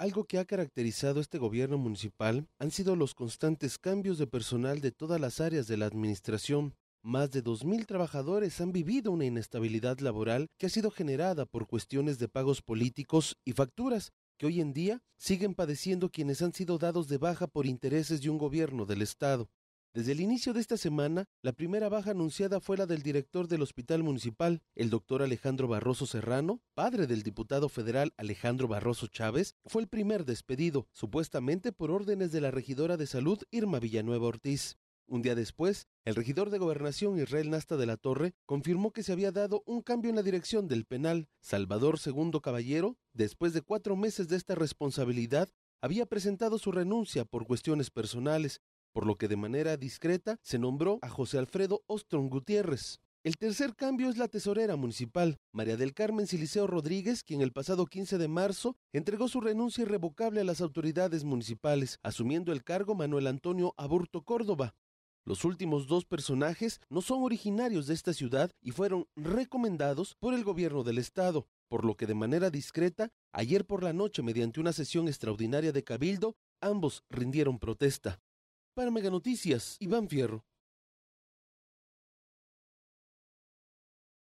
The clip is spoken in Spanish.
Algo que ha caracterizado este gobierno municipal han sido los constantes cambios de personal de todas las áreas de la administración. Más de 2.000 trabajadores han vivido una inestabilidad laboral que ha sido generada por cuestiones de pagos políticos y facturas que hoy en día siguen padeciendo quienes han sido dados de baja por intereses de un gobierno del Estado. Desde el inicio de esta semana, la primera baja anunciada fue la del director del Hospital Municipal, el doctor Alejandro Barroso Serrano, padre del diputado federal Alejandro Barroso Chávez, fue el primer despedido, supuestamente por órdenes de la regidora de salud Irma Villanueva Ortiz. Un día después, el regidor de Gobernación Israel Nasta de la Torre confirmó que se había dado un cambio en la dirección del penal. Salvador Segundo Caballero, después de cuatro meses de esta responsabilidad, había presentado su renuncia por cuestiones personales, por lo que de manera discreta se nombró a José Alfredo Ostron Gutiérrez. El tercer cambio es la tesorera municipal, María del Carmen Siliceo Rodríguez, quien el pasado 15 de marzo entregó su renuncia irrevocable a las autoridades municipales, asumiendo el cargo Manuel Antonio Aburto Córdoba. Los últimos dos personajes no son originarios de esta ciudad y fueron recomendados por el gobierno del estado, por lo que de manera discreta, ayer por la noche mediante una sesión extraordinaria de Cabildo, ambos rindieron protesta. Para Mega Noticias, Iván Fierro.